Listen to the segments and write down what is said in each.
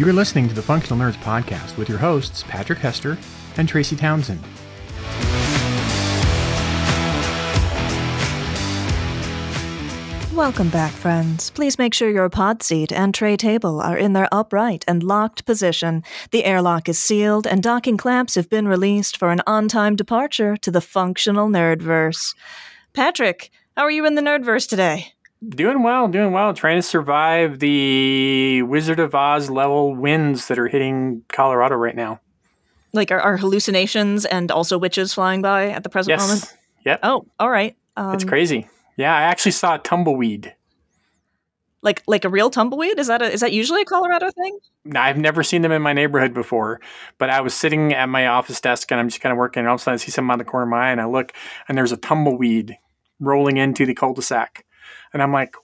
You are listening to the Functional Nerds podcast with your hosts, Patrick Hester and Tracy Townsend. Welcome back, friends. Please make sure your pod seat and tray table are in their upright and locked position. The airlock is sealed, and docking clamps have been released for an on time departure to the functional nerdverse. Patrick, how are you in the nerdverse today? Doing well, doing well. Trying to survive the Wizard of Oz level winds that are hitting Colorado right now. Like, are, are hallucinations and also witches flying by at the present yes. moment? Yep. Oh, all right. Um, it's crazy. Yeah, I actually saw a tumbleweed. Like like a real tumbleweed? Is that a, is that usually a Colorado thing? No, I've never seen them in my neighborhood before, but I was sitting at my office desk and I'm just kind of working, and all of a sudden I see something on the corner of my eye, and I look, and there's a tumbleweed rolling into the cul-de-sac, and I'm like,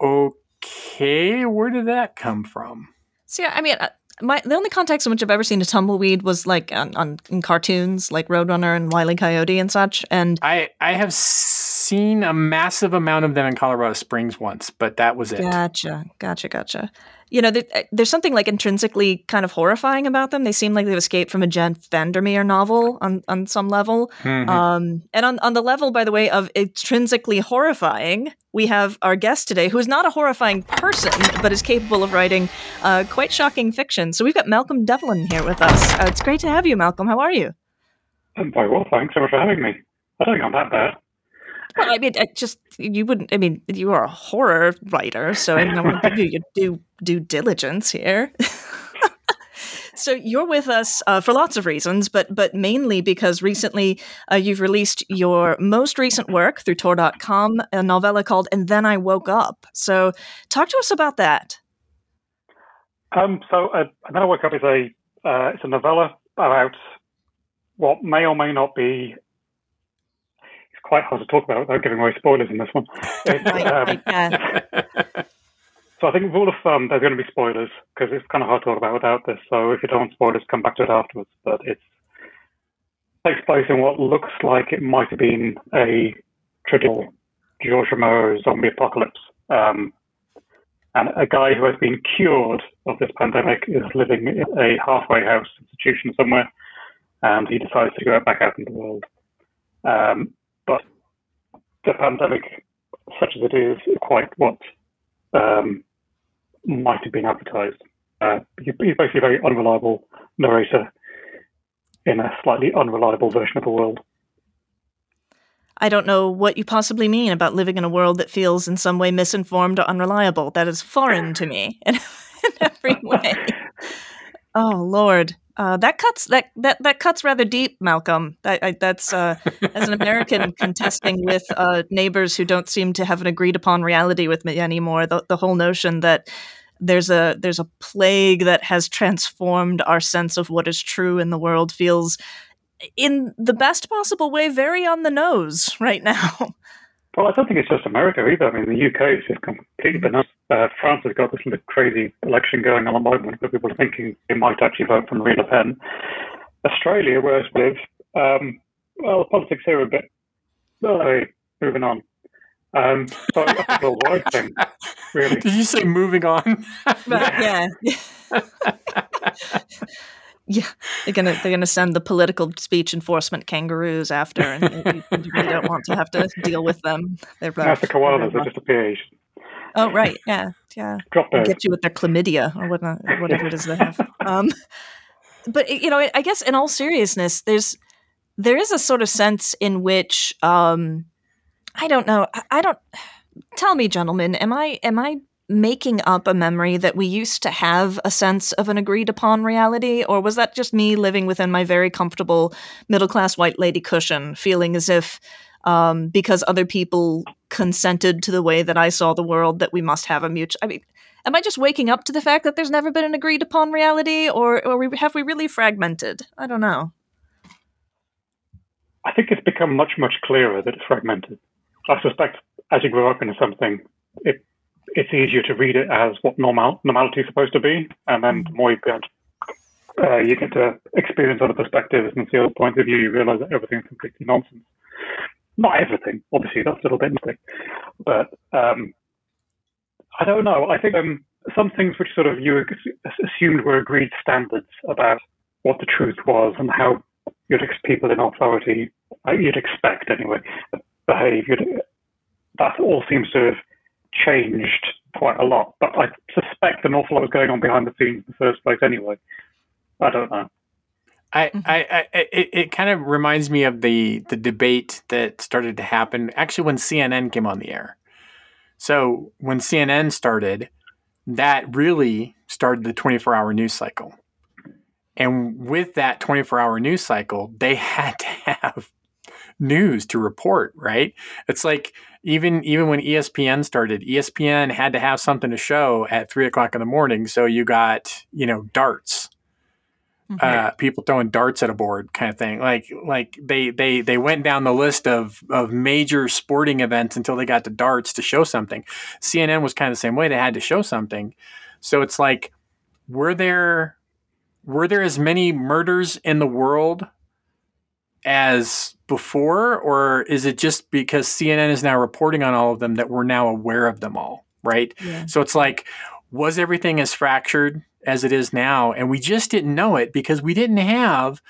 okay, where did that come from? So yeah, I mean, uh, my the only context in which I've ever seen a tumbleweed was like on, on in cartoons, like Roadrunner and Wile E. Coyote and such. And I I have seen a massive amount of them in Colorado Springs once, but that was it. Gotcha, gotcha, gotcha. You know, there, uh, there's something like intrinsically kind of horrifying about them. They seem like they've escaped from a Jeff VanderMeer novel on, on some level. Mhm. Um, and on, on the level, by the way, of intrinsically horrifying, we have our guest today, who is not a horrifying person, but is capable of writing uh, quite shocking fiction. So we've got Malcolm Devlin here with us. Uh, it's great to have you, Malcolm. How are you? I'm very well, thanks so much for having me. I don't think I'm that bad. Well, I mean, I just you wouldn't. I mean, you are a horror writer, so I, mean, I want to give you your due due diligence here. so you're with us uh, for lots of reasons, but but mainly because recently uh, you've released your most recent work through Tor.com, a novella called "And Then I Woke Up." So talk to us about that. Um, so, uh, and then I woke up is a uh, it's a novella about what may or may not be. Quite hard to talk about without giving away spoilers in this one. Um, so I think rule of thumb, there's going to be spoilers because it's kind of hard to talk about without this. So if you don't want spoilers, come back to it afterwards. But it's takes place in what looks like it might have been a traditional George Romero zombie apocalypse. Um, and a guy who has been cured of this pandemic is living in a halfway house institution somewhere, and he decides to go back out into the world. Um, but the pandemic, such as it is, is quite what um, might have been advertised. Uh, he- he's basically a very unreliable narrator in a slightly unreliable version of the world. I don't know what you possibly mean about living in a world that feels in some way misinformed or unreliable. That is foreign to me in, in every way. Oh Lord, uh, that cuts that, that that cuts rather deep, Malcolm. That, I, that's uh, as an American contesting with uh, neighbors who don't seem to have an agreed upon reality with me anymore. The, the whole notion that there's a there's a plague that has transformed our sense of what is true in the world feels in the best possible way very on the nose right now. Well, I don't think it's just America either. I mean, the UK is just completely bananas. Uh, France has got this little crazy election going on at the moment where people are thinking they might actually vote for Marine Le Pen. Australia, where I live, um, well, the politics here are a bit. Well, anyway, moving on. Um, so that's a worldwide thing, really. Did you say moving on? yeah. Yeah, they're gonna they're gonna send the political speech enforcement kangaroos after, and you, you really don't want to have to deal with them. They're That's the rough. koalas that just appear. Oh right, yeah, yeah. Drop those. Get you with their chlamydia or whatnot, whatever it is they have. Um, but you know, I guess in all seriousness, there's there is a sort of sense in which um, I don't know. I, I don't. Tell me, gentlemen, am I am I making up a memory that we used to have a sense of an agreed upon reality, or was that just me living within my very comfortable middle class white lady cushion, feeling as if um, because other people consented to the way that I saw the world that we must have a mutual. I mean, am I just waking up to the fact that there's never been an agreed upon reality, or or have we really fragmented? I don't know. I think it's become much, much clearer that it's fragmented. I suspect as you grow up into something, it it's easier to read it as what normal normality is supposed to be, and then the more you get uh, you get to experience other perspectives and see other points of view, you realize that everything's completely nonsense. Not everything, obviously, that's a little bit mistake, but um, I don't know. I think um, some things which sort of you assumed were agreed standards about what the truth was and how you'd people in authority, uh, you'd expect anyway, behave. You'd, that all seems to have changed quite a lot. But I suspect an awful lot was going on behind the scenes in the first place anyway. I don't know. I, mm-hmm. I, I, it, it kind of reminds me of the the debate that started to happen actually when CNN came on the air. So when CNN started, that really started the 24 hour news cycle. And with that 24 hour news cycle, they had to have news to report, right? It's like even even when ESPN started, ESPN had to have something to show at three o'clock in the morning. So you got, you know, darts. Mm-hmm. Uh, people throwing darts at a board kind of thing. Like like they they they went down the list of of major sporting events until they got to darts to show something. CNN was kind of the same way. They had to show something. So it's like were there were there as many murders in the world as before, or is it just because CNN is now reporting on all of them that we're now aware of them all, right? Yeah. So it's like, was everything as fractured as it is now? And we just didn't know it because we didn't have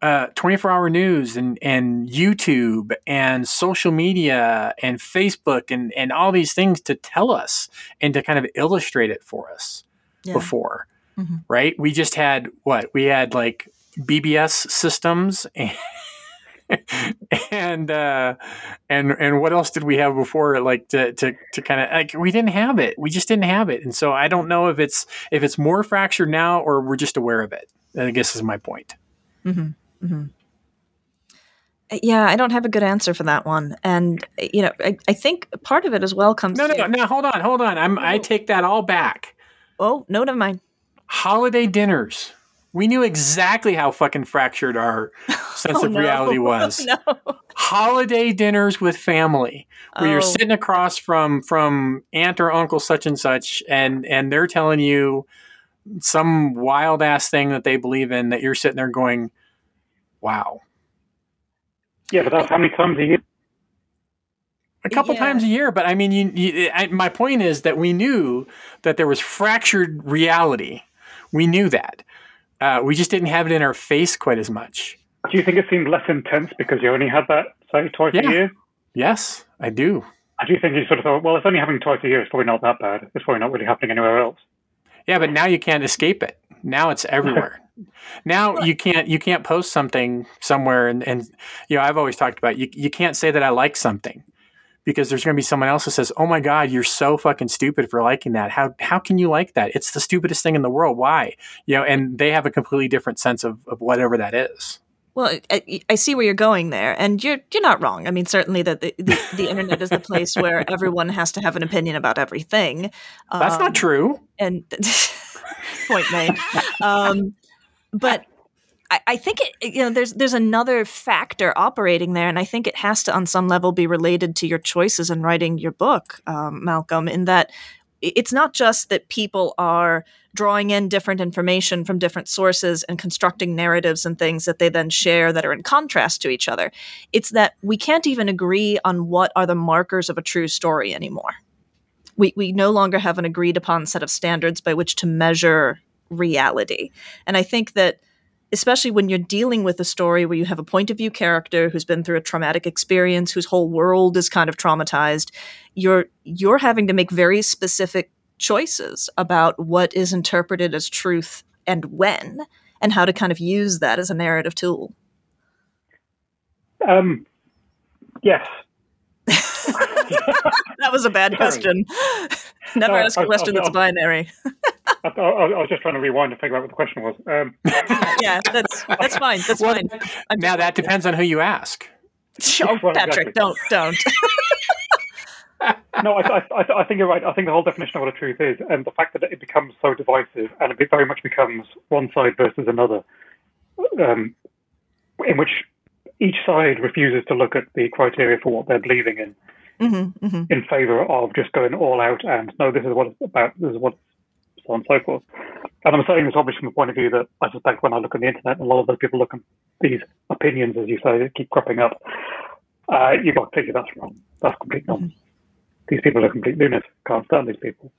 uh, 24 hour news and, and YouTube and social media and Facebook and, and all these things to tell us and to kind of illustrate it for us yeah. before, mm-hmm. right? We just had what? We had like BBS systems and and uh, and and what else did we have before like to to, to kind of like we didn't have it. We just didn't have it. And so i don't know if it's if it's more fractured now or we're just aware of it i guess is my point. Mm-hmm. Mm-hmm. Uh, yeah i don't have a good answer for that one. And you know i, I think part of it as well comes no no no, no hold on hold on. I'm i oh. take that all back. Oh no never mind. Holiday dinners we knew exactly how fucking fractured our sense oh, of no. reality oh, was. no. Holiday dinners with family, where oh. you're sitting across from from aunt or uncle such and such, and and they're telling you some wild ass thing that they believe in that you're sitting there going, "Wow." Yeah, but that's how many times a year? A couple yeah. times a year, but I mean, you, you, I, my point is that we knew that there was fractured reality. We knew that. Uh, we just didn't have it in our face quite as much. Do you think it seemed less intense because you only had that, say, twice yeah. a year? Yes, I do. I do think you sort of thought, well, it's only happening twice a year. It's probably not that bad. It's probably not really happening anywhere else. Yeah, but now you can't escape it. Now it's everywhere. now you can't you can't post something somewhere and, and you know I've always talked about you you can't say that I like something because there's going to be someone else who says, "Oh my God, you're so fucking stupid for liking that. How how can you like that? It's the stupidest thing in the world. Why?" You know, and they have a completely different sense of, of whatever that is. Well, I, I, see where you're going there, and you're you're not wrong. I mean, certainly that the, the, the, internet is the place where everyone has to have an opinion about everything. That's um, not true. And point made. Um, but I, think it you know there's there's another factor operating there, and I think it has to on some level be related to your choices in writing your book, um, Malcolm. In that it's not just that people are drawing in different information from different sources and constructing narratives and things that they then share that are in contrast to each other. It's that we can't even agree on what are the markers of a true story anymore. We, we no longer have an agreed upon set of standards by which to measure reality. And I think that especially when you're dealing with a story where you have a point of view character who's been through a traumatic experience whose whole world is kind of traumatized you're you're having to make very specific choices about what is interpreted as truth and when and how to kind of use that as a narrative tool. Um yes. That was a bad question. Never no, ask a question that's binary I, I, I, was just trying to rewind and figure out what the question was. Um, yeah, that's that's fine. That's well, fine. I'm now that depends on who you ask. Oh, well, Patrick, exactly. don't don't. no, I, I, I, think you're right. I think the whole definition of what a truth is, and the fact that it becomes so divisive, and it very much becomes one side versus another, um, in which each side refuses to look at the criteria for what they're believing in, mm-hmm, mm-hmm. in favor of just going all out and no, this is what it's about. This is what so on and so forth. And I'm saying this obviously from the point of view that I suspect when I look on the internet, a lot of those people look at these opinions, as you say, that keep cropping up. Uh, you've got to figure that's wrong. That's complete nonsense. Mm-hmm. These people are complete lunatics. Can't stand these people.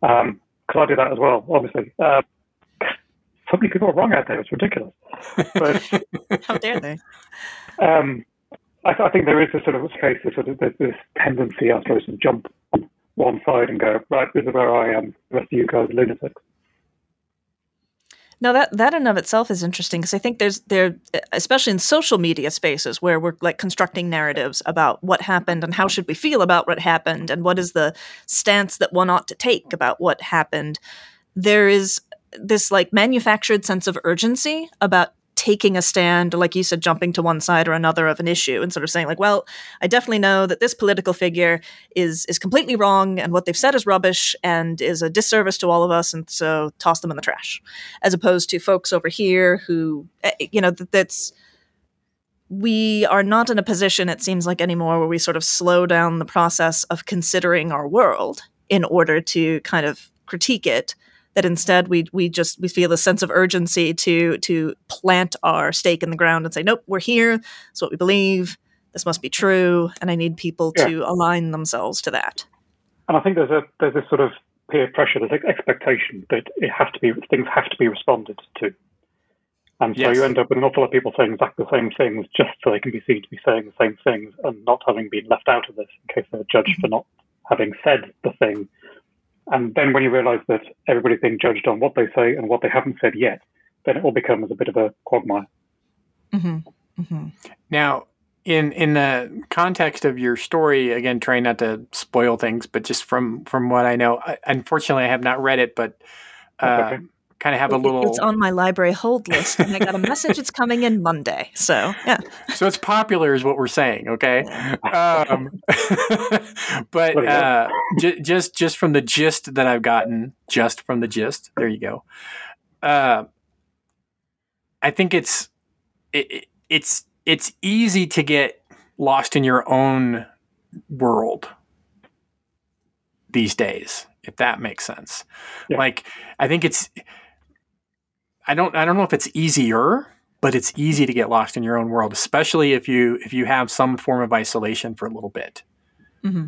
Because um, I do that as well, obviously. Uh, so many people are wrong out there. It's ridiculous. But How dare they? um, I, I, think there is a sort of case, this sort of this tendency, I suppose, to jump on one side and go, right, this is where I am. The rest of you guys are lunatics. Now that that in of itself is interesting because I think there's there especially in social media spaces where we're like constructing narratives about what happened and how should we feel about what happened and what is the stance that one ought to take about what happened. There is this like manufactured sense of urgency about taking a stand, like you said, jumping to one side or another of an issue and sort of saying, like, well, I definitely know that this political figure is is completely wrong and what they've said is rubbish and is a disservice to all of us, and so toss them in the trash. As opposed to folks over here who, eh, you know, that's we are not in a position, it seems like anymore, where we sort of slow down the process of considering our world in order to kind of critique it that instead we we just we feel a sense of urgency to to plant our stake in the ground and say nope we're here it's what we believe this must be true and i need people yeah. to align themselves to that and i think there's a there's this sort of peer pressure there's an expectation that it has to be things have to be responded to and so yes. you end up with an awful lot of people saying exactly the same things just so they can be seen to be saying the same things and not having been left out of this in case they're judged mm-hmm. for not having said the thing and then when you realize that everybody's being judged on what they say and what they haven't said yet, then it all becomes a bit of a quagmire. Mm-hmm. Mm-hmm. Now, in in the context of your story, again, trying not to spoil things, but just from from what I know, I, unfortunately, I have not read it, but uh, okay kind of have a little. It's on my library hold list, and I got a message it's coming in Monday. So yeah. So it's popular, is what we're saying. Okay. Um, but uh, j- just just from the gist that I've gotten, just from the gist, there you go. Uh, I think it's it, it's it's easy to get lost in your own world these days if that makes sense yeah. like i think it's I don't I don't know if it's easier, but it's easy to get lost in your own world, especially if you if you have some form of isolation for a little bit. Mm-hmm.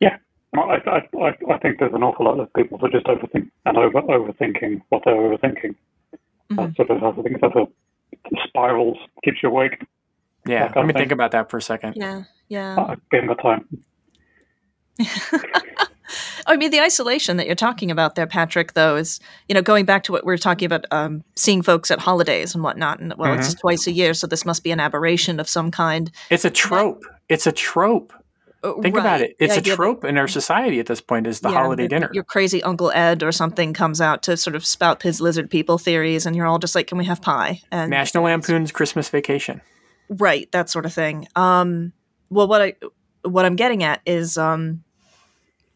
Yeah, I, I, I, think there's an awful lot of people that just overthink and over overthinking what they're overthinking. Mm-hmm. That sort of I think that a spirals keeps you awake. Yeah, let me think about that for a second. Yeah, yeah. I gave him time. I mean, the isolation that you're talking about there, Patrick, though, is, you know, going back to what we are talking about, um, seeing folks at holidays and whatnot. And, well, mm-hmm. it's twice a year, so this must be an aberration of some kind. It's a trope. it's a trope. Uh, Think right. about it. It's a trope in our society at this point is the yeah, holiday dinner. Your crazy Uncle Ed or something comes out to sort of spout his lizard people theories, and you're all just like, can we have pie? And National Lampoon's Christmas Vacation. Right, that sort of thing. Um, well, what I what I'm getting at is um,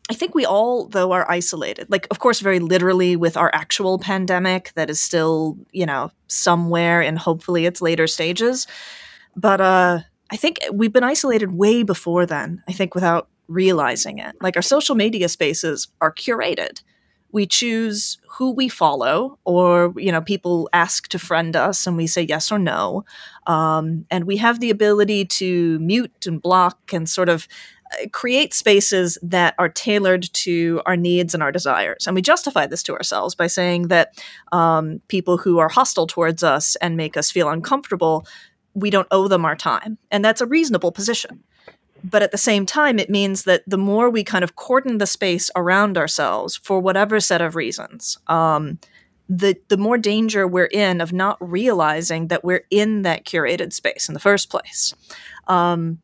I think we all, though, are isolated. Like, of course, very literally with our actual pandemic that is still, you know, somewhere and hopefully its later stages. But uh, I think we've been isolated way before then, I think, without realizing it. Like, our social media spaces are curated. We choose who we follow, or, you know, people ask to friend us and we say yes or no. Um, and we have the ability to mute and block and sort of create spaces that are tailored to our needs and our desires. And we justify this to ourselves by saying that um, people who are hostile towards us and make us feel uncomfortable, we don't owe them our time. And that's a reasonable position. But at the same time, it means that the more we kind of cordon the space around ourselves for whatever set of reasons, um, the the more danger we're in of not realizing that we're in that curated space in the first place. Um,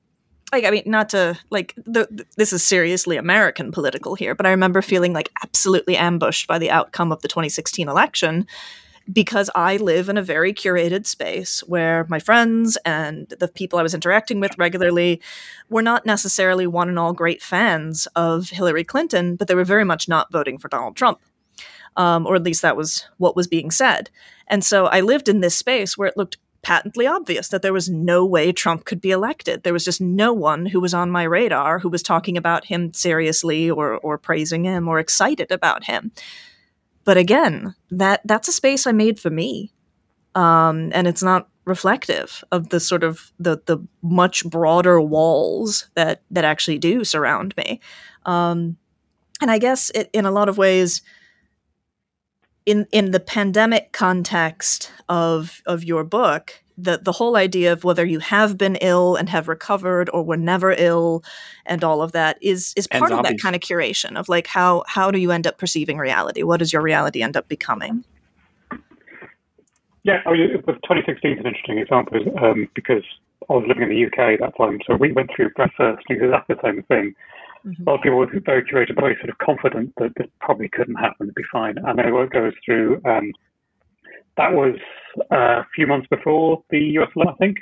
like I mean, not to like the, this is seriously American political here, but I remember feeling like absolutely ambushed by the outcome of the 2016 election because I live in a very curated space where my friends and the people I was interacting with regularly were not necessarily one and all great fans of Hillary Clinton, but they were very much not voting for Donald Trump. Um, or at least that was what was being said. And so I lived in this space where it looked patently obvious that there was no way Trump could be elected. There was just no one who was on my radar who was talking about him seriously or or praising him or excited about him. But again, that that's a space I made for me. Um, and it's not reflective of the sort of the the much broader walls that that actually do surround me. Um, and I guess it, in a lot of ways, in in the pandemic context of of your book, the the whole idea of whether you have been ill and have recovered or were never ill and all of that is is part of that kind of curation of like how how do you end up perceiving reality? What does your reality end up becoming? Yeah I mean, 2016 is an interesting example um, because I was living in the UK at that time so we went through Brexit first and exactly the same thing mm-hmm. a lot of people were very curated very sort of confident that this probably couldn't happen it'd be fine and then it goes through um, that was uh, a few months before the US election, I think.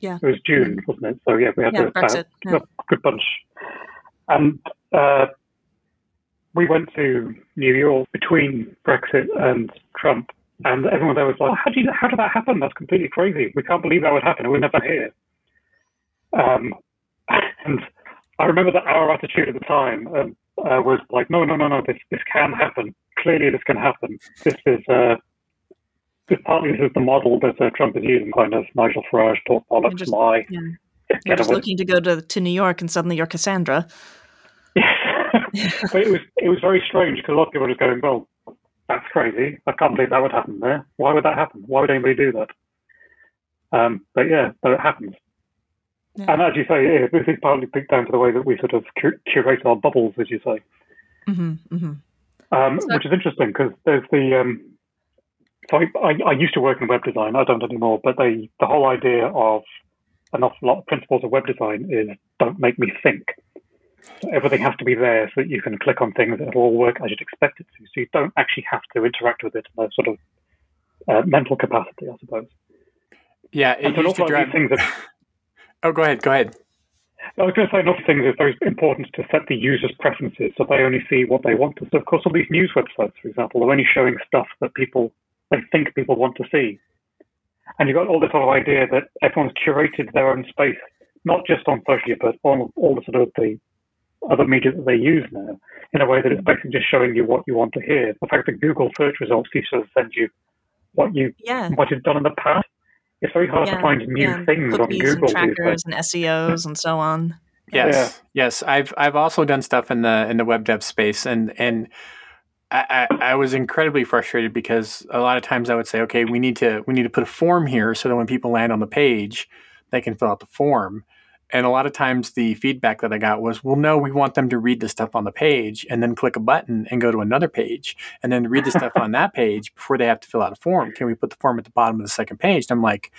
Yeah. It was June, mm-hmm. wasn't it? So yeah, we had yeah, a, Brexit, yeah. a, good bunch. And uh, we went to New York between Brexit and Trump, and everyone there was like, "How did you, how did that happen? That's completely crazy. We can't believe that would happen. It would never hear." Um, and I remember that our attitude at the time um, uh, was like, "No, no, no, no. This this can happen. Clearly, this can happen. This is." Uh, partly this is the model that uh, Trump is using, kind of Nigel Farage talk bollocks, just, lie. Yeah. You're just looking to go to, to New York and suddenly you're Cassandra. but it was it was very strange because a lot of people were just going, well, that's crazy. I can't believe that would happen there. Why would that happen? Why would anybody do that? Um, but yeah, but it happens. Yeah. And as you say, this is partly down to the way that we sort of curate our bubbles, as you say. Mm-hmm, mm-hmm. Um, so, which is interesting because there's the um, so I, I, I, used to work in web design. I don't anymore. But they, the whole idea of an awful lot of principles of web design is don't make me think. So everything has to be there so that you can click on things and it'll all work as you'd expect it to. So you don't actually have to interact with it in a sort of uh, mental capacity, I suppose. Yeah, it used to drive... things that... oh, go ahead. Go ahead. I was going to say another thing is very important to set the user's preferences so they only see what they want to. So, of course, all these news websites, for example, are only showing stuff that people they think people want to see. And you've got all this sort of idea that everyone's curated their own space, not just on social, but on all the sort of the other media that they use now, in a way that it's basically just showing you what you want to hear. The fact that Google search results seems to send you what you yeah. what you've done in the past. It's very hard yeah. to find new yeah. things Cookies on Google. And trackers and SEOs and so on. Yes, yes. I've I've also done stuff in the in the web dev space, and and I, I, was incredibly frustrated because a lot of times I would say, okay, we need to we need to put a form here so that when people land on the page, they can fill out the form. And a lot of times the feedback that I got was, well, no, we want them to read the stuff on the page and then click a button and go to another page and then read the stuff on that page before they have to fill out a form. Can we put the form at the bottom of the second page? And I'm like,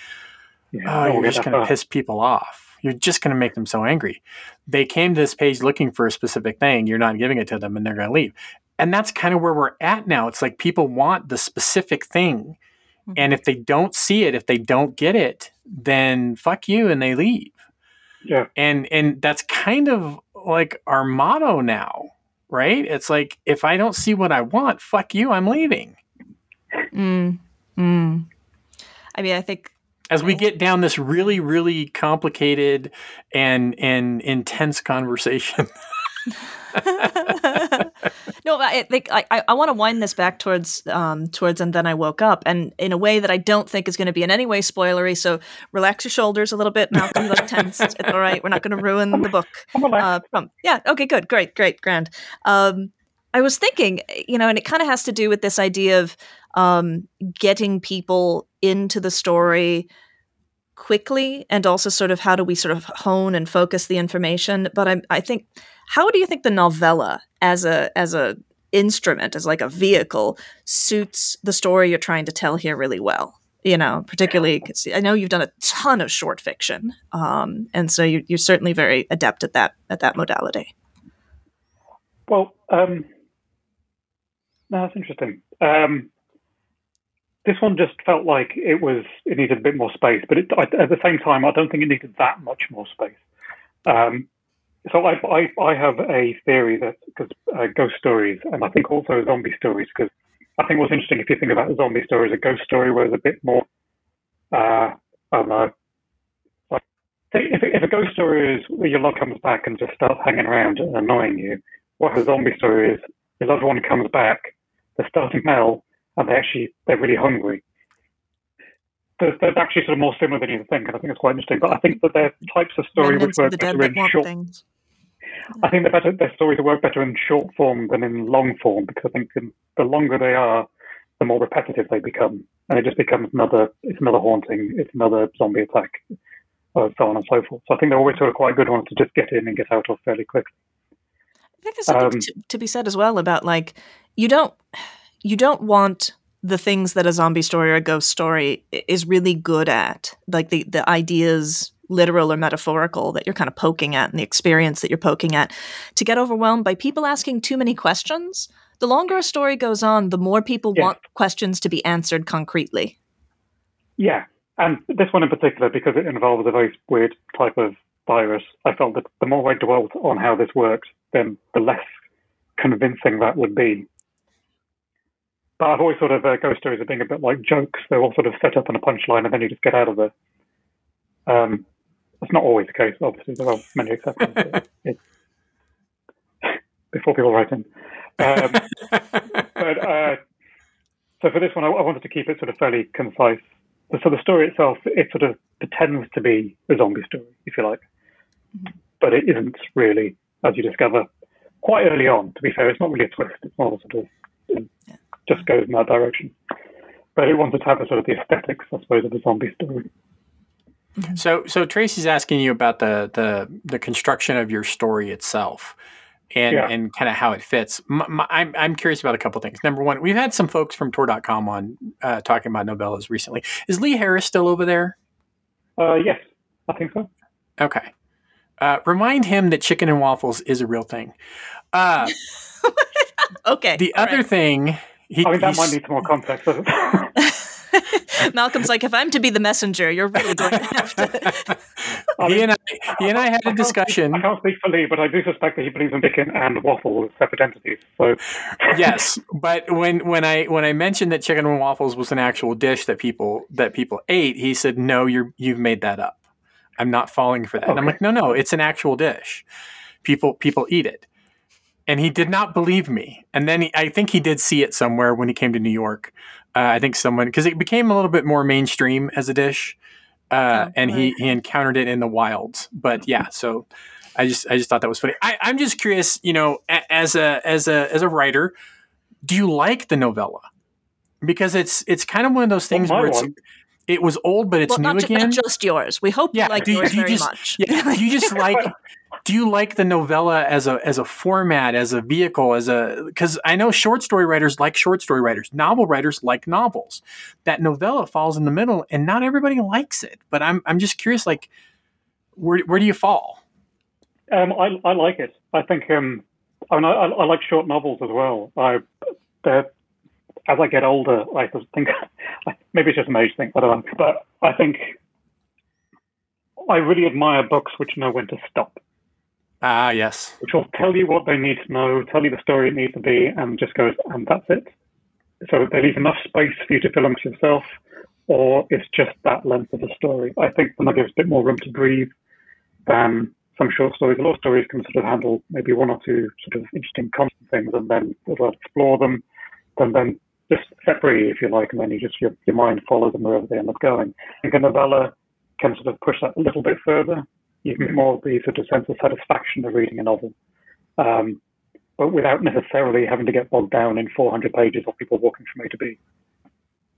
yeah, oh, you're just going to piss people off. You're just going to make them so angry. They came to this page looking for a specific thing. You're not giving it to them and they're going to leave and that's kind of where we're at now. It's like people want the specific thing. Mm-hmm. And if they don't see it, if they don't get it, then fuck you and they leave. Yeah. And and that's kind of like our motto now, right? It's like if I don't see what I want, fuck you, I'm leaving. Mm. Mm. I mean, I think as we get down this really really complicated and and intense conversation no, I think I, I want to wind this back towards um, towards and then I woke up, and in a way that I don't think is going to be in any way spoilery. So relax your shoulders a little bit, Malcolm. Look tense. It's all right. We're not going to ruin the book. Uh, from yeah, okay, good, great, great, grand. Um, I was thinking, you know, and it kind of has to do with this idea of um, getting people into the story quickly and also sort of how do we sort of hone and focus the information but i i think how do you think the novella as a as a instrument as like a vehicle suits the story you're trying to tell here really well? You know particularly cause i know you've done a ton of short fiction um, and so you, are certainly very adept at that at that modality. Well um, no, that's interesting. Um, this one just felt like it was it needed a bit more space, but it, at the same time, I don't think it needed that much more space. Um, so I, I, I have a theory that because uh, ghost stories and I think also zombie stories because I think what's interesting if you think about zombie story as a ghost story there's a bit more uh, I don't know like if, if a ghost story is your love comes back and just starts hanging around and annoying you, what a zombie story is your loved one comes back, they're starting hell, and they actually they're really hungry. They're, actually sort of more similar than you think, and I think it's quite interesting. But I think that they're types of story which work better in short. Things. I think they're better. Their stories work better in short form than in long form because I think the longer they are, the more repetitive they become, and it just becomes another it's another haunting, it's another zombie attack, uh, so on and so forth. So I think they're always sort of quite good ones to just get in and get out of fairly quickly. I think there's something um, to, to be said as well about like you don't you don't want the things that a zombie story or a ghost story is really good at, like the the ideas literal or metaphorical that you're kind of poking at and the experience that you're poking at to get overwhelmed by people asking too many questions. The longer a story goes on the more people yes. want questions to be answered concretely. Yeah and this one in particular because it involves a very weird type of virus i felt that the more i dwelt on how this worked then the less convincing that would be but I've always thought of uh, ghost stories as being a bit like jokes. They're all sort of set up on a punchline and then you just get out of there. Um, that's not always the case, obviously. There are many exceptions. before people write in. Um, but uh, so for this one, I, I, wanted to keep it sort of fairly concise. So the story itself, it sort of pretends to be a zombie story, if you like, but it isn't really, as you discover quite early on. To be fair, it's not really a twist. It's more sort of it just goes in that direction. But it wanted to have a sort of the aesthetics, I suppose, of a zombie story. Mm-hmm. So, so Tracy's asking you about the the the construction of your story itself, and yeah. and kind of how it fits. My, my, I'm I'm curious about a couple things. Number one, we've had some folks from Tor.com on uh, talking about novellas recently. Is Lee Harris still over there? Uh, yes, I think so. Okay. Uh, remind him that chicken and waffles is a real thing. Uh, okay. The other right. thing, he, I mean, that might need some more context. Malcolm's like, if I'm to be the messenger, you're really going to have to. he and I, he and I had a discussion. I can't speak for Lee, but I do suspect that he believes in chicken and waffle as separate entities. So yes, but when when I when I mentioned that chicken and waffles was an actual dish that people that people ate, he said, "No, you're you've made that up. I'm not falling for that." Okay. And I'm like, "No, no, it's an actual dish. People people eat it." And he did not believe me. And then he, I think he did see it somewhere when he came to New York. Uh, I think someone because it became a little bit more mainstream as a dish, uh, oh, and he he encountered it in the wilds. But yeah, so I just I just thought that was funny. I, I'm just curious, you know, as a as a as a writer, do you like the novella? Because it's it's kind of one of those things well, where it's. One. It was old, but it's well, new not, again. Not just yours. We hope yeah, you like do, yours do you very just, much. Yeah, do you just like do you like the novella as a as a format as a vehicle as a because i know short story writers like short story writers novel writers like novels. That novella falls in the middle and not everybody likes it but i'm i'm just curious like where where do you fall? Um, I, I like it. I think um I, mean, I, I like short novels as well. I as i get older i think maybe it's just an age thing i don't know but i think I really admire books which know when to stop. Ah, yes. Which will tell you what they need to know, tell you the story it needs to be, and just goes, and that's it. So they leave enough space for you to fill in yourself, or it's just that length of a story. I think that gives a bit more room to breathe than some short stories. A lot of stories can sort of handle maybe one or two sort of interesting constant things, and then sort of explore them, and then just separate, if you like, and then you just your, your mind follows them wherever they end up going. I think a novella can sort of push that a little bit further you can get more of the sort of sense of satisfaction of reading a novel, um, but without necessarily having to get bogged down in 400 pages of people walking from A to B.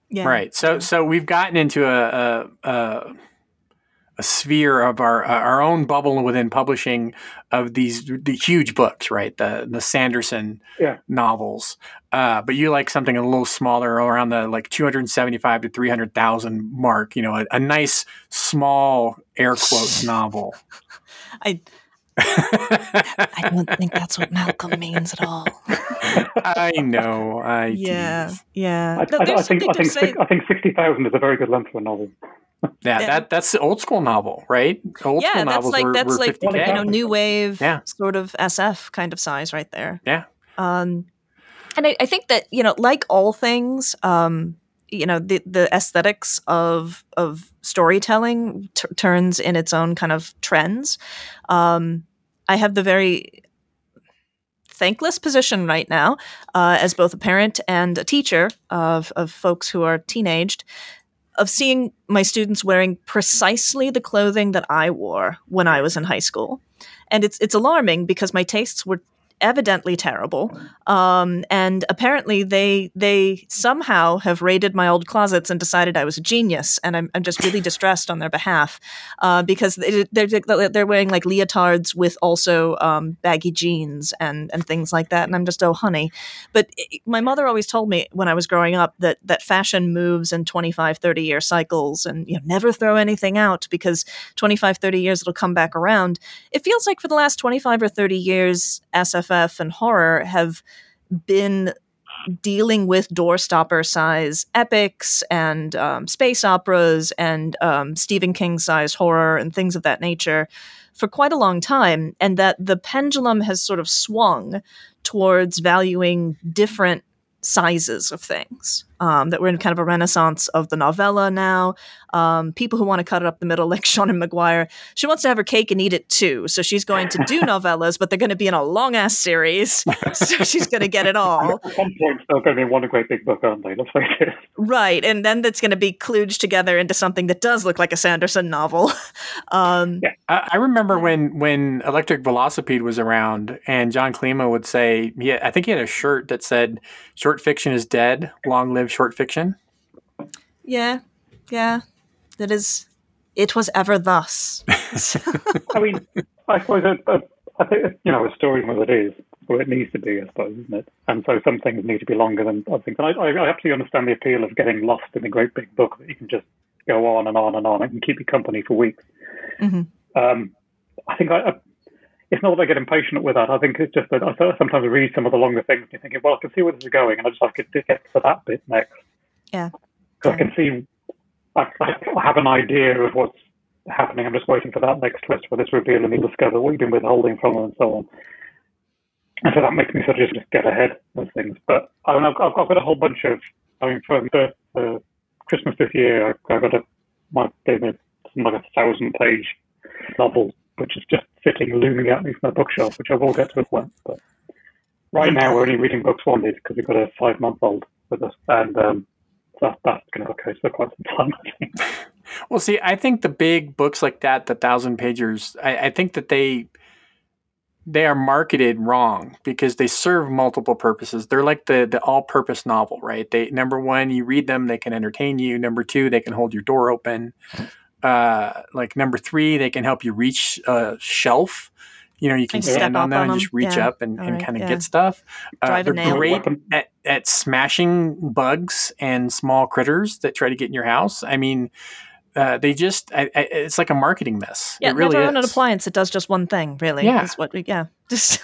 Yeah. Right. So, so we've gotten into a, a, a a sphere of our uh, our own bubble within publishing of these the huge books, right? The the Sanderson yeah. novels. Uh, but you like something a little smaller, around the like two hundred seventy five to three hundred thousand mark. You know, a, a nice small air quotes novel. I. I don't think that's what Malcolm means at all. I know. I yeah, tease. yeah. I, I, I think I think I think sixty thousand is a very good length for a novel yeah, that that's the old school novel, right? Old yeah, that's like were, that's were like 50K. you know new wave, yeah. sort of SF kind of size right there. Yeah. Um, and I, I think that you know, like all things, um, you know, the the aesthetics of of storytelling t- turns in its own kind of trends. Um, I have the very thankless position right now uh, as both a parent and a teacher of, of folks who are teenaged of seeing my students wearing precisely the clothing that I wore when I was in high school. And it's it's alarming because my tastes were evidently terrible. Um, and apparently they they somehow have raided my old closets and decided I was a genius. And I'm, I'm just really distressed on their behalf uh, because they, they're they're wearing like leotards with also um, baggy jeans and and things like that. And I'm just oh honey. But it, my mother always told me when I was growing up that that fashion moves in 25, 30 year cycles, and you know never throw anything out because 25, 30 years it'll come back around. It feels like for the last 25 or 30 years, SFF and horror have been dealing with doorstopper size epics and um, space operas and um, Stephen King sized horror and things of that nature for quite a long time, and that the pendulum has sort of swung towards valuing different sizes of things. Um, that we're in kind of a renaissance of the novella now. Um, people who want to cut it up the middle, like Seanan McGuire, she wants to have her cake and eat it too. So she's going to do novellas, but they're going to be in a long ass series. So she's going to get it all. At some point, they're going to be one great big book, aren't they? Let's face it. Right, and then that's going to be kludged together into something that does look like a Sanderson novel. Um, yeah, I, I remember when when Electric Velocipede was around, and John Klima would say, "Yeah, I think he had a shirt that said." Short fiction is dead. Long live short fiction. Yeah, yeah. That is. It was ever thus. I mean, I suppose it, uh, I think you know a story as it is, or it needs to be, I suppose, isn't it? And so some things need to be longer than other things. And I, I absolutely understand the appeal of getting lost in a great big book that you can just go on and on and on and can keep you company for weeks. Mm-hmm. Um, I think I, it's not that I get impatient with that. I think it's just that I sometimes read some of the longer things and you're thinking, well, I can see where this is going, and I just like to get to that bit next. Yeah. Because I can see, I, I, have an idea of what's happening. I'm just waiting for that next twist for this reveal and you discover what you've been withholding from them and so on. And so that makes me sort of just get ahead of things. But I mean, I've, I've got a whole bunch of, I mean, for the, the Christmas this year, I, I got a, my, gave me like a thousand page novel which is just sitting looming at me from the bookshelf, which I will get to as well. But right now, we're only reading books one because we've got a five month old with us, and um, that, that's going to okay for quite some time, I think. Well, see, I think the big books like that, the thousand pagers, I, I think that they they are marketed wrong because they serve multiple purposes. They're like the the all purpose novel, right? They number one, you read them, they can entertain you. Number two, they can hold your door open uh, like number three, they can help you reach a shelf. You know, you can stand on them and just reach yeah. up and, and right, kind of yeah. get stuff. Uh, they're great at, at smashing bugs and small critters that try to get in your house. I mean, uh, they just I, I, it's like a marketing mess. Yeah, it really never own an appliance that does just one thing. Really, yeah. is what we yeah. Just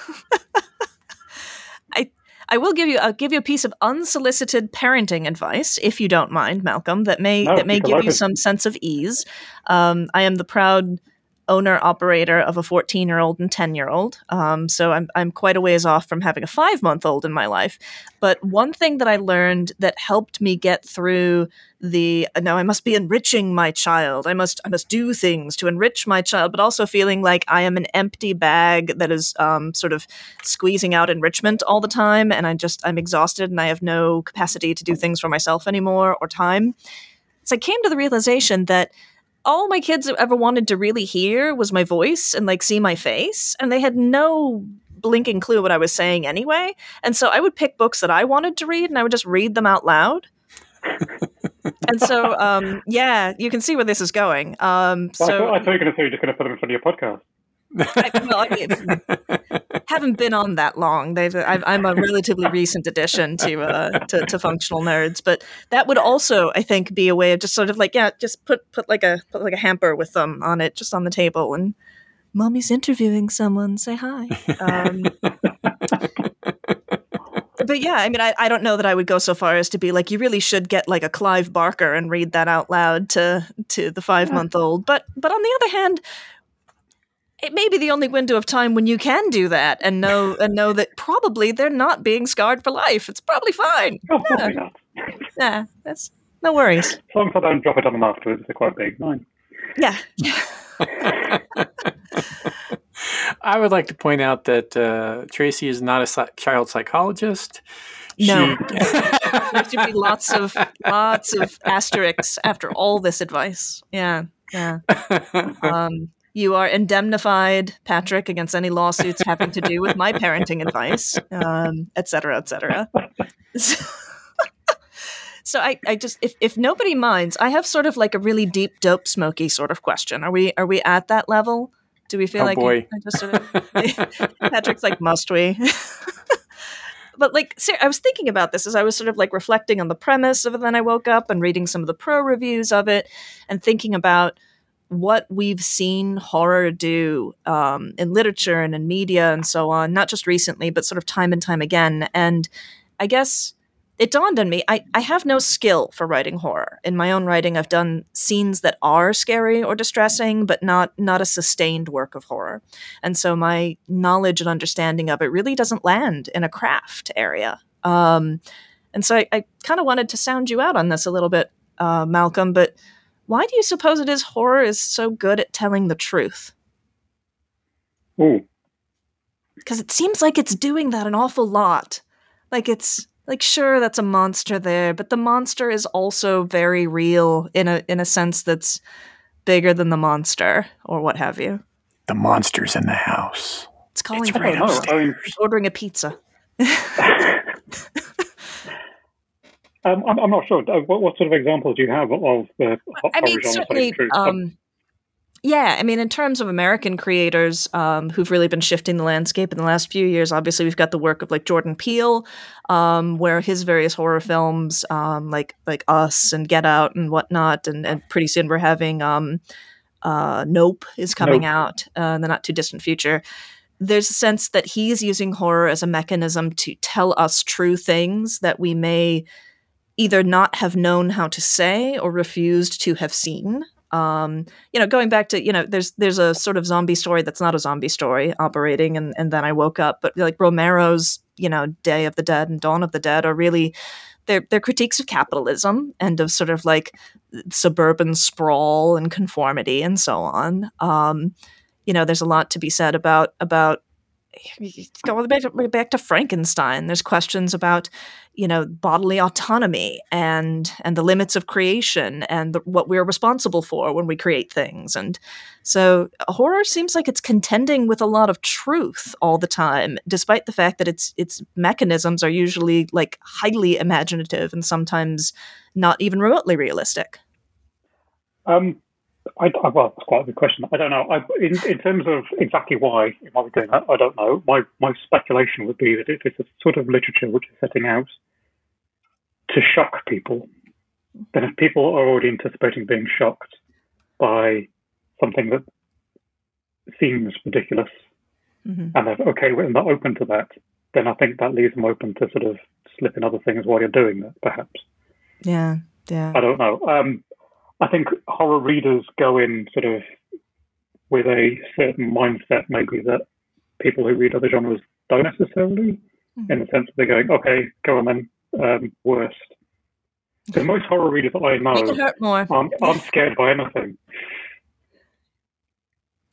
I will give you I'll give you a piece of unsolicited parenting advice, if you don't mind, Malcolm, that may no, that may give you some sense of ease. Um, I am the proud owner operator of a 14 year old and 10 year old. Um, so I'm, I'm quite a ways off from having a five month old in my life. But one thing that I learned that helped me get through the now I must be enriching my child. I must I must do things to enrich my child, but also feeling like I am an empty bag that is um, sort of squeezing out enrichment all the time, and I just I'm exhausted and I have no capacity to do things for myself anymore or time. So I came to the realization that all my kids ever wanted to really hear was my voice and like see my face, and they had no blinking clue what I was saying anyway. And so I would pick books that I wanted to read and I would just read them out loud. and so, um, yeah, you can see where this is going. Um, well, so I thought, I thought you were going to say you're just going to put them in front of your podcast. I, well, I mean, haven't been on that long. They've, i am a relatively recent addition to, uh, to, to functional nerds, but that would also, I think, be a way of just sort of like yeah, just put put like a put like a hamper with them on it, just on the table, and mommy's interviewing someone. Say hi. Um, but yeah, I mean, I, I don't know that I would go so far as to be like, you really should get like a Clive Barker and read that out loud to to the five month old. But but on the other hand, it may be the only window of time when you can do that and know and know that probably they're not being scarred for life. It's probably fine. Oh, probably yeah. not. yeah, that's no worries. As long as I don't drop it on them afterwards, they're quite big. Nine. Yeah. I would like to point out that uh, Tracy is not a child psychologist. No, she... there should be lots of lots of asterisks after all this advice. Yeah, yeah. Um, You are indemnified, Patrick, against any lawsuits having to do with my parenting advice, um, et cetera, et cetera. So I, I just if, if nobody minds, I have sort of like a really deep dope smoky sort of question. Are we are we at that level? Do we feel Oh, like boy. I just sort of Patrick's like must we? but like I was thinking about this as I was sort of like reflecting on the premise of it. Then I woke up and reading some of the pro reviews of it and thinking about what we've seen horror do um, in literature and in media and so on, not just recently, but sort of time and time again. And I guess it dawned on me I, I have no skill for writing horror. In my own writing, I've done scenes that are scary or distressing, but not not a sustained work of horror. And so my knowledge and understanding of it really doesn't land in a craft area. Um, and so I, I kind of wanted to sound you out on this a little bit, uh, Malcolm. But why do you suppose it is horror is so good at telling the truth? Ooh, Because it seems like it's doing that an awful lot. Like it's like sure that's a monster there, but the monster is also very real in a in a sense that's bigger than the monster or what have you. The monster's in the house. It's calling It's for right it. I don't. I mean, upstairs. ordering a pizza. um, I'm, I'm not sure. Uh, What, what sort of examples do you have of the I mean, certainly. Um, yeah, I mean, in terms of American creators um, who've really been shifting the landscape in the last few years, obviously we've got the work of like Jordan Peele, um, where his various horror films, um, like like Us and Get Out and whatnot, and, and pretty soon we're having um, uh, Nope is coming Nope. out uh, in the not too distant future. There's a sense that he's using horror as a mechanism to tell us true things that we may either not have known how to say or refused to have seen. Um, you know, going back to you know, there's there's a sort of zombie story that's not a zombie story operating, and and then I woke up. But like Romero's, you know, Day of the Dead and Dawn of the Dead are really they're they're critiques of capitalism and of sort of like suburban sprawl and conformity and so on. Um, you know, there's a lot to be said about about going back to, back to Frankenstein. There's questions about you know bodily autonomy and and the limits of creation and the, what we're responsible for when we create things and so horror seems like it's contending with a lot of truth all the time despite the fact that its its mechanisms are usually like highly imaginative and sometimes not even remotely realistic Um, I, I, well, that's quite a good question. I don't know. I, in, in terms of exactly why it might be doing that, I don't know. My my speculation would be that if it's a sort of literature which is setting out to shock people, then if people are already anticipating being shocked by something that seems ridiculous Mhm. and they're okay with and they're open to that, then I think that leaves them open to sort of slipping other things while you're doing that, perhaps. yeah yeah I don't know. Um, I think horror readers go in sort of with a certain mindset, maybe that people who read other genres don't necessarily, in the sense that they're going, okay, go on then, um, worst. Because most horror readers that I know aren't, aren't scared by anything.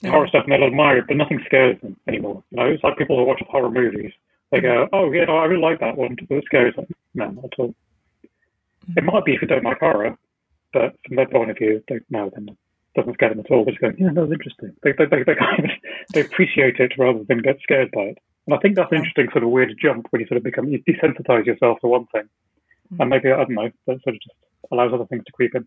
Yeah. Horror stuff, and they'll admire it, but nothing scares them anymore. You know, it's like people who watch horror movies. They go, oh, yeah, no, I really like that one, but it scares them. No, not at all. It might be if you don't like horror, but from their point of view, they no, then it doesn't scare them at all. They're just going, yeah, no, it's interesting. They they, they, they kind of they appreciate it rather than get scared by it. And I think that's an interesting sort of weird jump when you sort of become you desensitize yourself to one thing, and maybe I don't know that sort of just allows other things to creep in.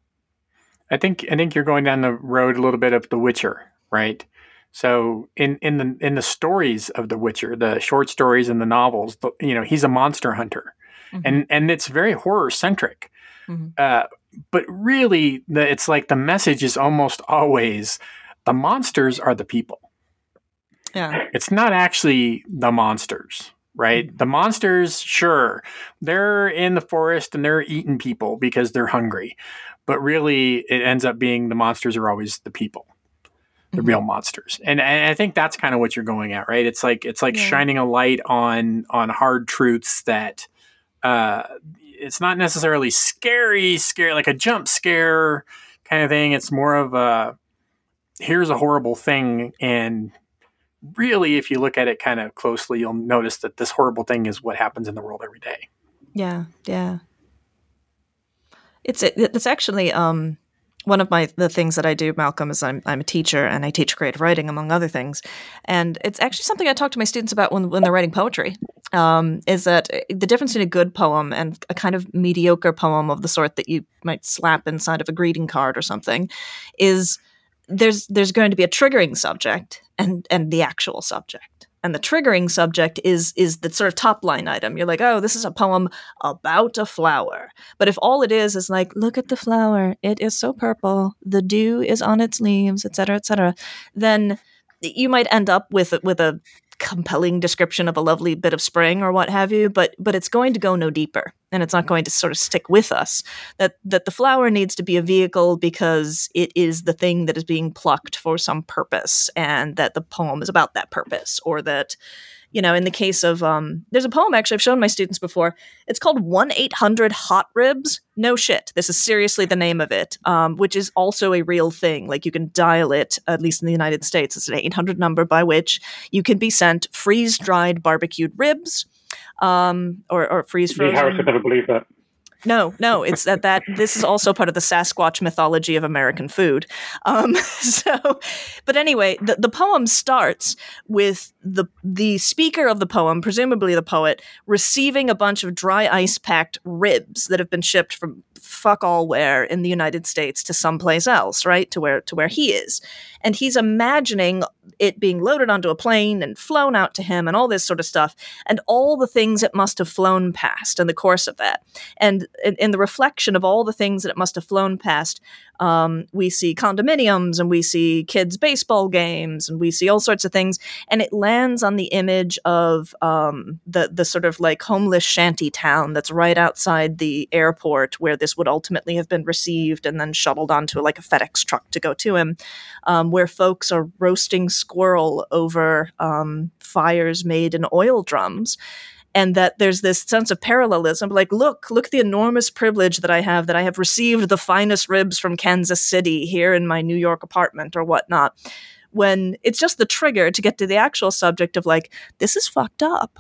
I think I think you're going down the road a little bit of The Witcher, right? So in in the in the stories of The Witcher, the short stories and the novels, the, you know, he's a monster hunter, Mhm. and and it's very horror centric. Mhm. Uh, but really, the, it's like the message is almost always the monsters are the people. yeah It's not actually the monsters, right? The monsters, sure, they're in the forest and they're eating people because they're hungry. But really, it ends up being the monsters are always the people, the Mhm. real monsters. And, and I think that's kind of what you're going at, right? It's like it's like Yeah. shining a light on on hard truths that uh, it's not necessarily scary, scary like a jump scare kind of thing. It's more of a here's a horrible thing and really, if you look at it kind of closely, you'll notice that this horrible thing is what happens in the world every day. Yeah, yeah. It's it's actually um one of my the things that I do, Malcolm, is I'm I'm a teacher and I teach creative writing among other things, and it's actually something I talk to my students about when when they're writing poetry. Um, is that the difference between a good poem and a kind of mediocre poem of the sort that you might slap inside of a greeting card or something, is there's there's going to be a triggering subject and and the actual subject and the triggering subject is is the sort of top line item. You're like, oh, this is a poem about a flower. But if all it is is like, look at the flower, it is so purple, the dew is on its leaves, etc., etc., then you might end up with with a compelling description of a lovely bit of spring or what have you but but it's going to go no deeper and it's not going to sort of stick with us. That that the flower needs to be a vehicle because it is the thing that is being plucked for some purpose and that the poem is about that purpose or that you know, in the case of um, there's a poem actually I've shown my students before. It's called one eight hundred hot ribs. No shit, this is seriously the name of it, um, which is also a real thing. Like you can dial it, at least in the United States. It's an eight hundred number by which you can be sent freeze dried barbecued ribs, um, or, or freeze frozen. Harris would never believe that. No, no, it's that that this is also part of the Sasquatch mythology of American food. Um, so, but anyway, the, the poem starts with the the speaker of the poem, presumably the poet, receiving a bunch of dry ice packed ribs that have been shipped from fuck all where in the United States to someplace else, right? To where to where he is. And he's imagining it being loaded onto a plane and flown out to him and all this sort of stuff and all the things it must have flown past in the course of that. And in, in the reflection of all the things that it must have flown past, um, we see condominiums and we see kids' baseball games and we see all sorts of things. And it lands on the image of um, the the sort of like homeless shanty town that's right outside the airport where this would ultimately have been received and then shuttled onto like a FedEx truck to go to him, um, where folks are roasting squirrel over um, fires made in oil drums and that there's this sense of parallelism like look look at the enormous privilege that i have that i have received the finest ribs from kansas city here in my new york apartment or whatnot when it's just the trigger to get to the actual subject of like this is fucked up.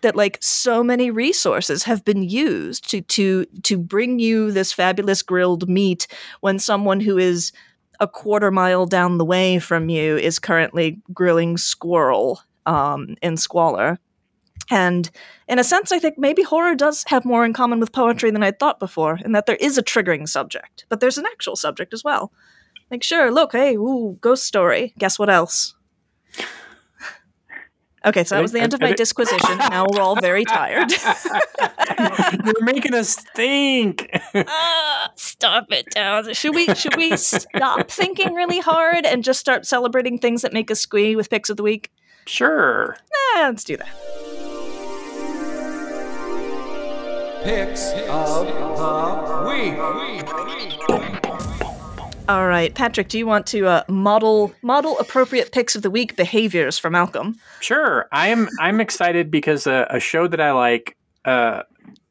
That like so many resources have been used to to to bring you this fabulous grilled meat when someone who is a quarter mile down the way from you is currently grilling squirrel um, in squalor and in a sense, I think maybe horror does have more in common with poetry than I'd thought before, in that there is a triggering subject, but there's an actual subject as well. Like, sure, look, hey, ooh, ghost story. Guess what else? Okay, so that was the end of my disquisition. Now we're all very tired. You're making us think. uh, stop it, down. Should we should we stop thinking really hard and just start celebrating things that make us squee with picks of the week? Sure. Eh, let's do that. Picks of the Week. All right, Patrick, do you want to uh, model model appropriate picks of the week behaviors for Malcolm? Sure. I'm I'm excited because a, a show that I like uh,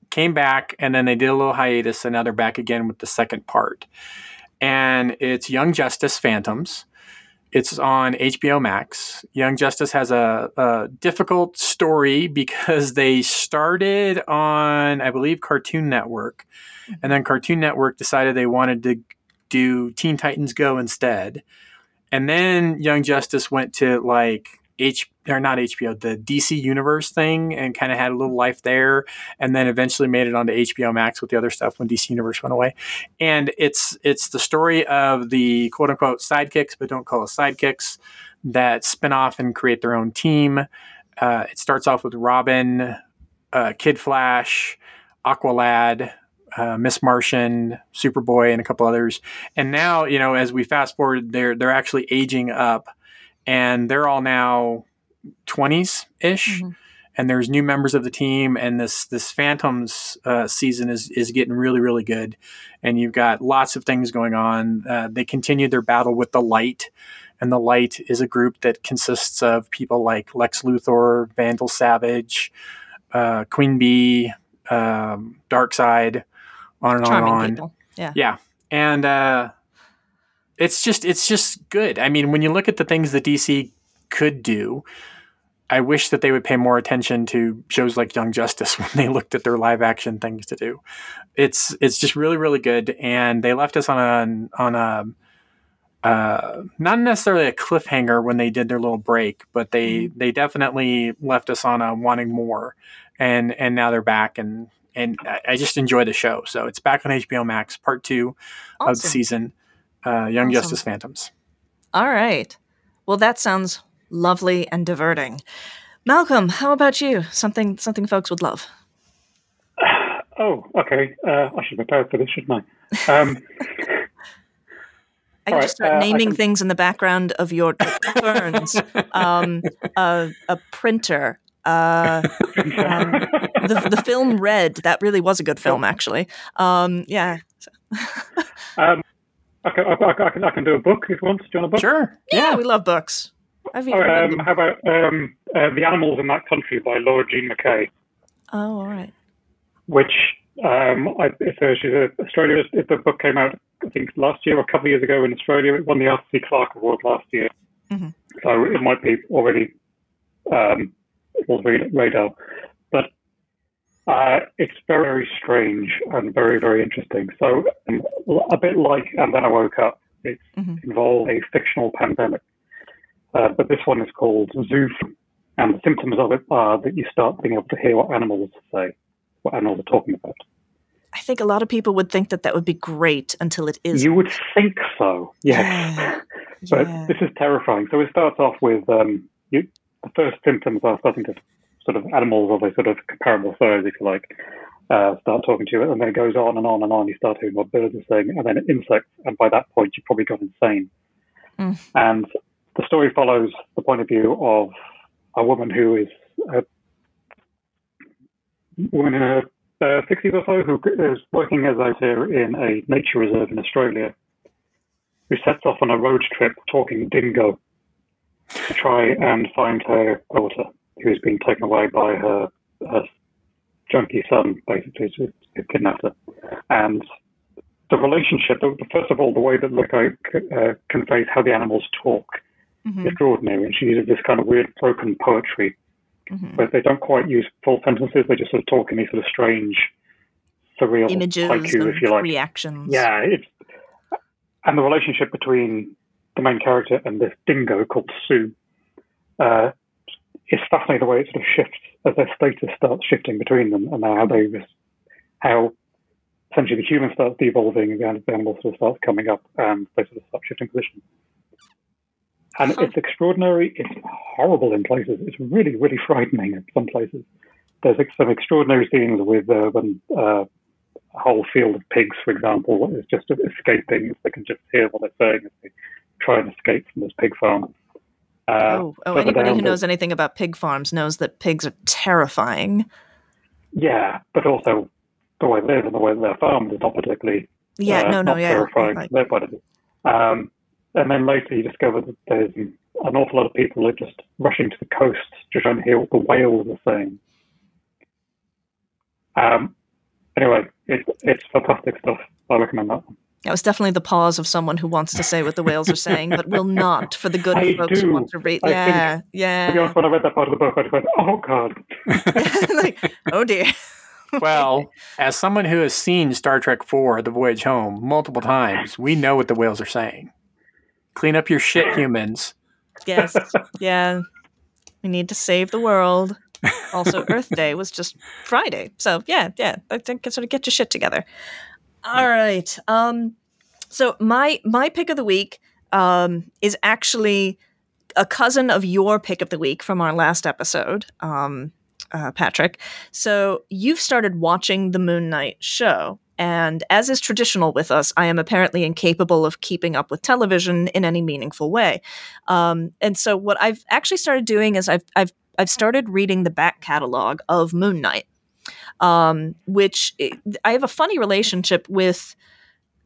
came back and then they did a little hiatus and now they're back again with the second part. And it's Young Justice Phantoms. It's on HBO Max. Young Justice has a, a, difficult story because they started on, I believe, Cartoon Network. Mm-hmm. And then Cartoon Network decided they wanted to do Teen Titans Go instead. And then Young Justice went to like H or not HBO, the DC Universe thing, and kind of had a little life there, and then eventually made it onto HBO Max with the other stuff when DC Universe went away. And it's it's the story of the quote unquote sidekicks, but don't call us sidekicks, that spin off and create their own team. Uh, it starts off with Robin, uh, Kid Flash, Aqualad, uh, Miss Martian, Superboy, and a couple others. And now, you know, as we fast forward, they're they're actually aging up and they're all now 20s ish. Mm-hmm. And there's new members of the team, and this this Phantoms uh, season is is getting really really good. And you've got lots of things going on. Uh, they continue their battle with the Light, and the Light is a group that consists of people like Lex Luthor, Vandal Savage, uh, Queen Bee, um, Side, on and Charming on and on. People. Yeah, yeah, and uh, it's just it's just good. I mean, when you look at the things that DC could do, I wish that they would pay more attention to shows like Young Justice when they looked at their live action things to do. It's it's just really really good, and they left us on a on a uh, not necessarily a cliffhanger when they did their little break, but they they definitely left us on a wanting more, and and now they're back and. And I- I just enjoy the show. So it's back on HBO Max, part two of the season, uh, Young Awesome. Justice Phantoms. All right. Well, that sounds lovely and diverting. Malcolm, how about you? Something something folks would love. Oh, okay. Uh, I should prepare for this, shouldn't I? Um, I can All just start uh, naming can- things in the background of your ferns. um, a, a printer. Uh, um, the, the film Red. That really was a good film, actually. Um, yeah. um, okay, I, I, I, can, I can do a book if you want. Do you want a book? Sure. yeah, we love books. I've even Oh, um, how about um, uh, The Animals in That Country by Laura Jean McKay, Oh, all right. which um, I, it's a, she's a Australia. The book came out, I think, last year or a couple of years ago in Australia. It won the Arthur C. Clarke Award last year. Mhm. So it might be already um, on the radar. Uh, it's very, strange and very, very interesting. So um, a bit like And Then I Woke Up, it Mhm. involved a fictional pandemic. Uh, but this one is called Zoo, and the symptoms of it are that you start being able to hear what animals say, what animals are talking about. I think a lot of people would think that that would be great until it is. You would think so, yes. Yeah. but Yeah. this is terrifying. So it starts off with um, you, the first symptoms are starting to sort of animals of a sort of comparable size, if you like, uh, start talking to you, and then it goes on and on and on. You start hearing what birds are saying, and then insects, and by that point, you've probably gone insane. Mm. And the story follows the point of view of a woman who is a woman in her uh, 60s or so who is working as out here in a nature reserve in Australia, who sets off on a road trip talking dingo to try and find her daughter, who's been taken away by her, her junkie son, basically, who kidnapped her. And the relationship, first of all, the way that Luca uh, conveys how the animals talk Mhm, is extraordinary. And she uses this kind of weird broken poetry mhm. where they don't quite use full sentences, they just sort of talk in these sort of strange, surreal Images haiku, and if you like. reactions. Yeah, it's and the relationship between the main character and this dingo called Sue uh, is fascinating. The way it sort of shifts as their status starts shifting between them, and how they how essentially the human starts devolving and the animal sort of starts coming up, and they sort of start shifting position. And Huh. it's extraordinary. It's horrible in places. It's really, really frightening in some places. There's some extraordinary scenes with uh, when uh, a whole field of pigs, for example, is just escaping. They can just hear what they're saying as they try and escape from this pig farm. Uh, oh, oh anybody who knows anything about pig farms knows that pigs are terrifying. Yeah, but also the way they live and the way they're farmed is not particularly Yeah, uh, no, no, yeah. terrifying right. their point of view. Um, and then later you discover that there's an awful lot of people who are just rushing to the coast to try and hear what the whales are saying. Um, anyway, it, it's fantastic stuff. I recommend that one. That was definitely the pause of someone who wants to say what the whales are saying, but will not for the good I folks who want to read. I Yeah, To be yeah. honest, when I read that part of the book, I just went, oh, God. like, oh dear. well, as someone who has seen Star Trek IV, The Voyage Home, multiple times, we know what the whales are saying. Clean up your shit, humans. Yes, yeah. We need to save the world. Also, Earth Day was just Friday, so yeah, yeah. I think sort of get your shit together. All right. Um, so my my pick of the week um is actually a cousin of your pick of the week from our last episode, um, uh, Patrick. So you've started watching the Moon Knight show. And as is traditional with us, I am apparently incapable of keeping up with television in any meaningful way. Um, and so what I've actually started doing is I've I've I've started reading the back catalog of Moon Knight, um, which I have a funny relationship with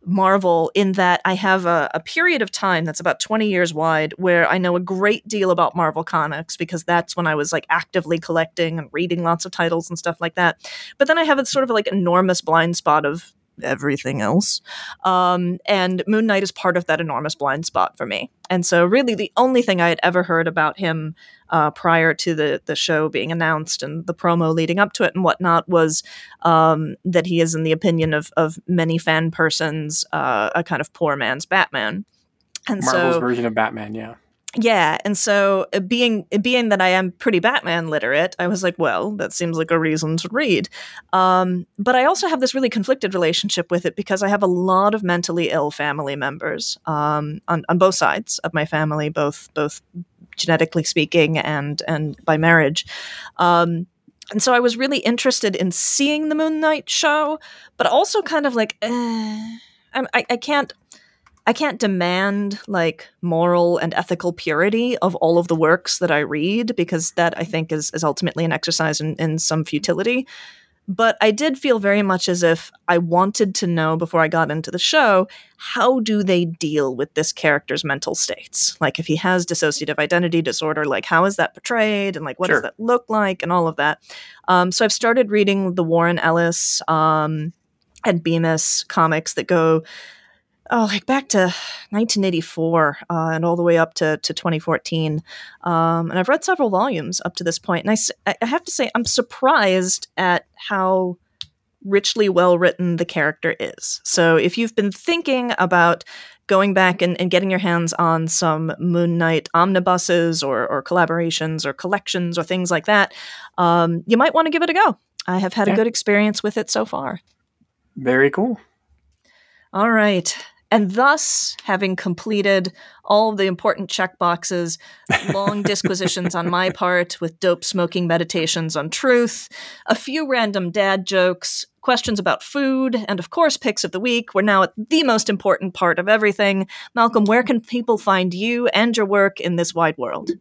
Marvel in that I have a, a period of time that's about 20 years wide where I know a great deal about Marvel comics because that's when I was like actively collecting and reading lots of titles and stuff like that. But then I have a sort of like enormous blind spot of everything else. Um, and Moon Knight is part of that enormous blind spot for me. And so, really, the only thing I had ever heard about him uh, prior to the the show being announced and the promo leading up to it and whatnot was um, that he is, in the opinion of of many fan persons, uh, a kind of poor man's Batman. And Marvel's so, version of Batman, yeah. Yeah, and so uh, being being that I am pretty Batman literate, I was like, well, that seems like a reason to read. Um, but I also have this really conflicted relationship with it because I have a lot of mentally ill family members um, on on both sides of my family, both both genetically speaking and and by marriage. Um, and so I was really interested in seeing the Moon Knight show, but also kind of like, eh, I, I can't. I can't demand like moral and ethical purity of all of the works that I read because that I think is, is ultimately an exercise in, in some futility. But I did feel very much as if I wanted to know before I got into the show how do they deal with this character's mental states? Like if he has dissociative identity disorder, like how is that portrayed and like what Sure. does that look like and all of that. Um, so I've started reading the Warren Ellis um, and Bendis comics that go oh like back to 1984 uh, and all the way up to, to 2014 um, and i've read several volumes up to this point and I, I have to say i'm surprised at how richly well written the character is so if you've been thinking about going back and, and getting your hands on some moon knight omnibuses or, or collaborations or collections or things like that um, you might want to give it a go i have had Yeah. a good experience with it so far Very cool. all right. And thus, having completed all of the important check boxes, long disquisitions on my part with dope smoking meditations on truth, a few random dad jokes, questions about food, and of course, picks of the week, we're now at the most important part of everything. Malcolm, where can people find you and your work in this wide world?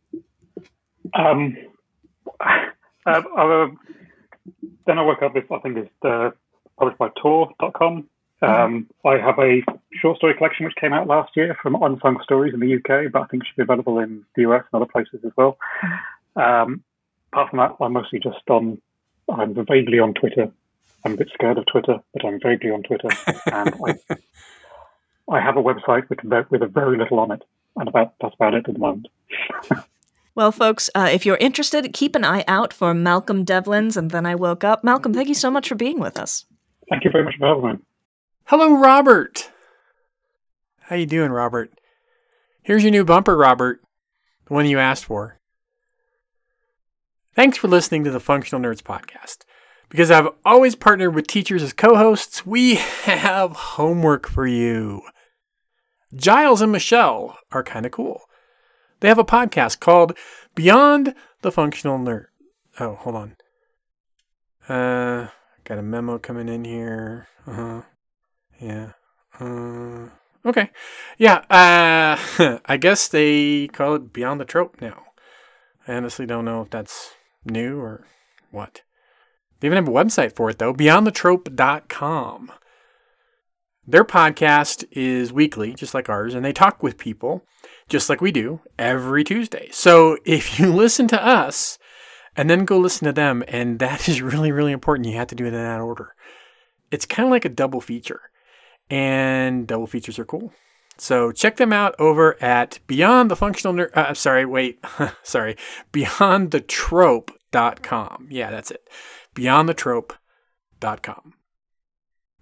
Um, uh, uh, then I woke up with, I think it's uh, published by Tor.com. Um, I have a short story collection which came out last year from Unsung Stories in the UK, but I think should be available in the US and other places as well. Um, apart from that, I'm mostly just on, I'm vaguely on Twitter. I'm a bit scared of Twitter, but I'm vaguely on Twitter. and I, I have a website with, with a very little on it. And about that's about it at the moment. Well, folks, uh, if you're interested, keep an eye out for Malcolm Devlin's and Then I Woke Up. Malcolm, thank you so much for being with us. Thank you very much for having me. Hello, Robert. How you doing, Robert? Here's your new bumper, Robert. The one you asked for. Thanks for listening to the Functional Nerds podcast. Because I've always partnered with teachers as co-hosts, we have homework for you. Giles and Michelle are kind of cool. They have a podcast called Beyond the Functional Nerd. Oh, hold on. Uh, got a memo coming in here. Uh huh. Yeah. Uh, okay. Yeah. Uh, I guess they call it Beyond the Trope now. I honestly don't know if that's new or what. They even have a website for it though, beyondthetrope.com. Their podcast is weekly, just like ours, and they talk with people, just like we do, every Tuesday. So if you listen to us and then go listen to them, and that is really, really important, you have to do it in that order. It's kind of like a double feature, and double features are cool. So check them out over at Beyond the Functional Nerd. Uh, sorry, wait, sorry, BeyondTheTrope.com. Yeah, that's it. Beyond the BeyondTheTrope.com.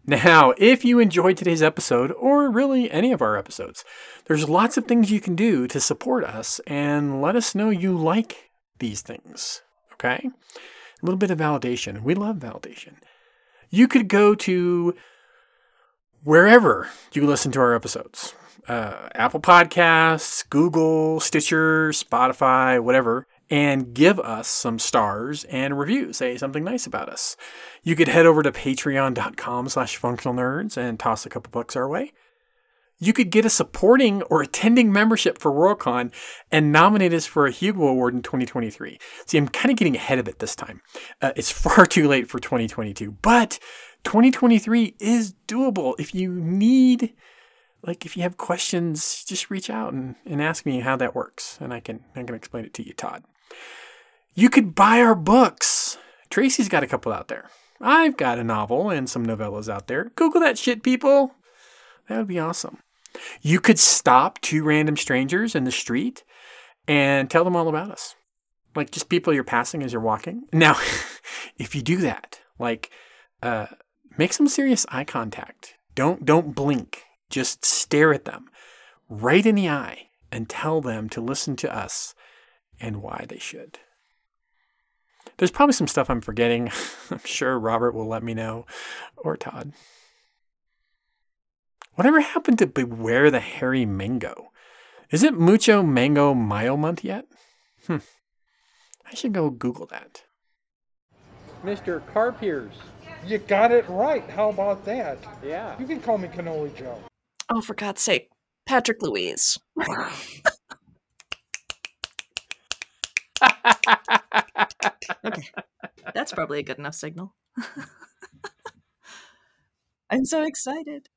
Now, if you enjoyed today's episode, or really any of our episodes, there's lots of things you can do to support us and let us know you like these things. Okay? A little bit of validation. We love validation. You could go to wherever you listen to our episodes uh, Apple Podcasts, Google, Stitcher, Spotify, whatever, and give us some stars and reviews. Say something nice about us. You could head over to patreon.com slash functional nerds and toss a couple bucks our way. You could get a supporting or attending membership for Worldcon and nominate us for a Hugo Award in 2023. See, I'm kind of getting ahead of it this time. Uh, it's far too late for 2022, but 2023 is doable. If you need, like, if you have questions, just reach out and, and ask me how that works, and I can I can explain it to you, Todd. You could buy our books. Tracy's got a couple out there. I've got a novel and some novellas out there. Google that shit, people. That would be awesome. You could stop two random strangers in the street and tell them all about us. Like just people you're passing as you're walking. Now, if you do that, like uh, make some serious eye contact. Don't don't blink. Just stare at them right in the eye and tell them to listen to us and why they should. There's probably some stuff I'm forgetting. I'm sure Robert will let me know or Todd. Whatever happened to Beware the Hairy Mango? Is it Mucho Mango Mayo Month yet? Hmm. I should go Google that. Mr. Carpiers. You got it right. How about that? Yeah. You can call me Cannoli Joe. Oh, for God's sake, Patrick Louise. okay, that's probably a good enough signal. I'm so excited.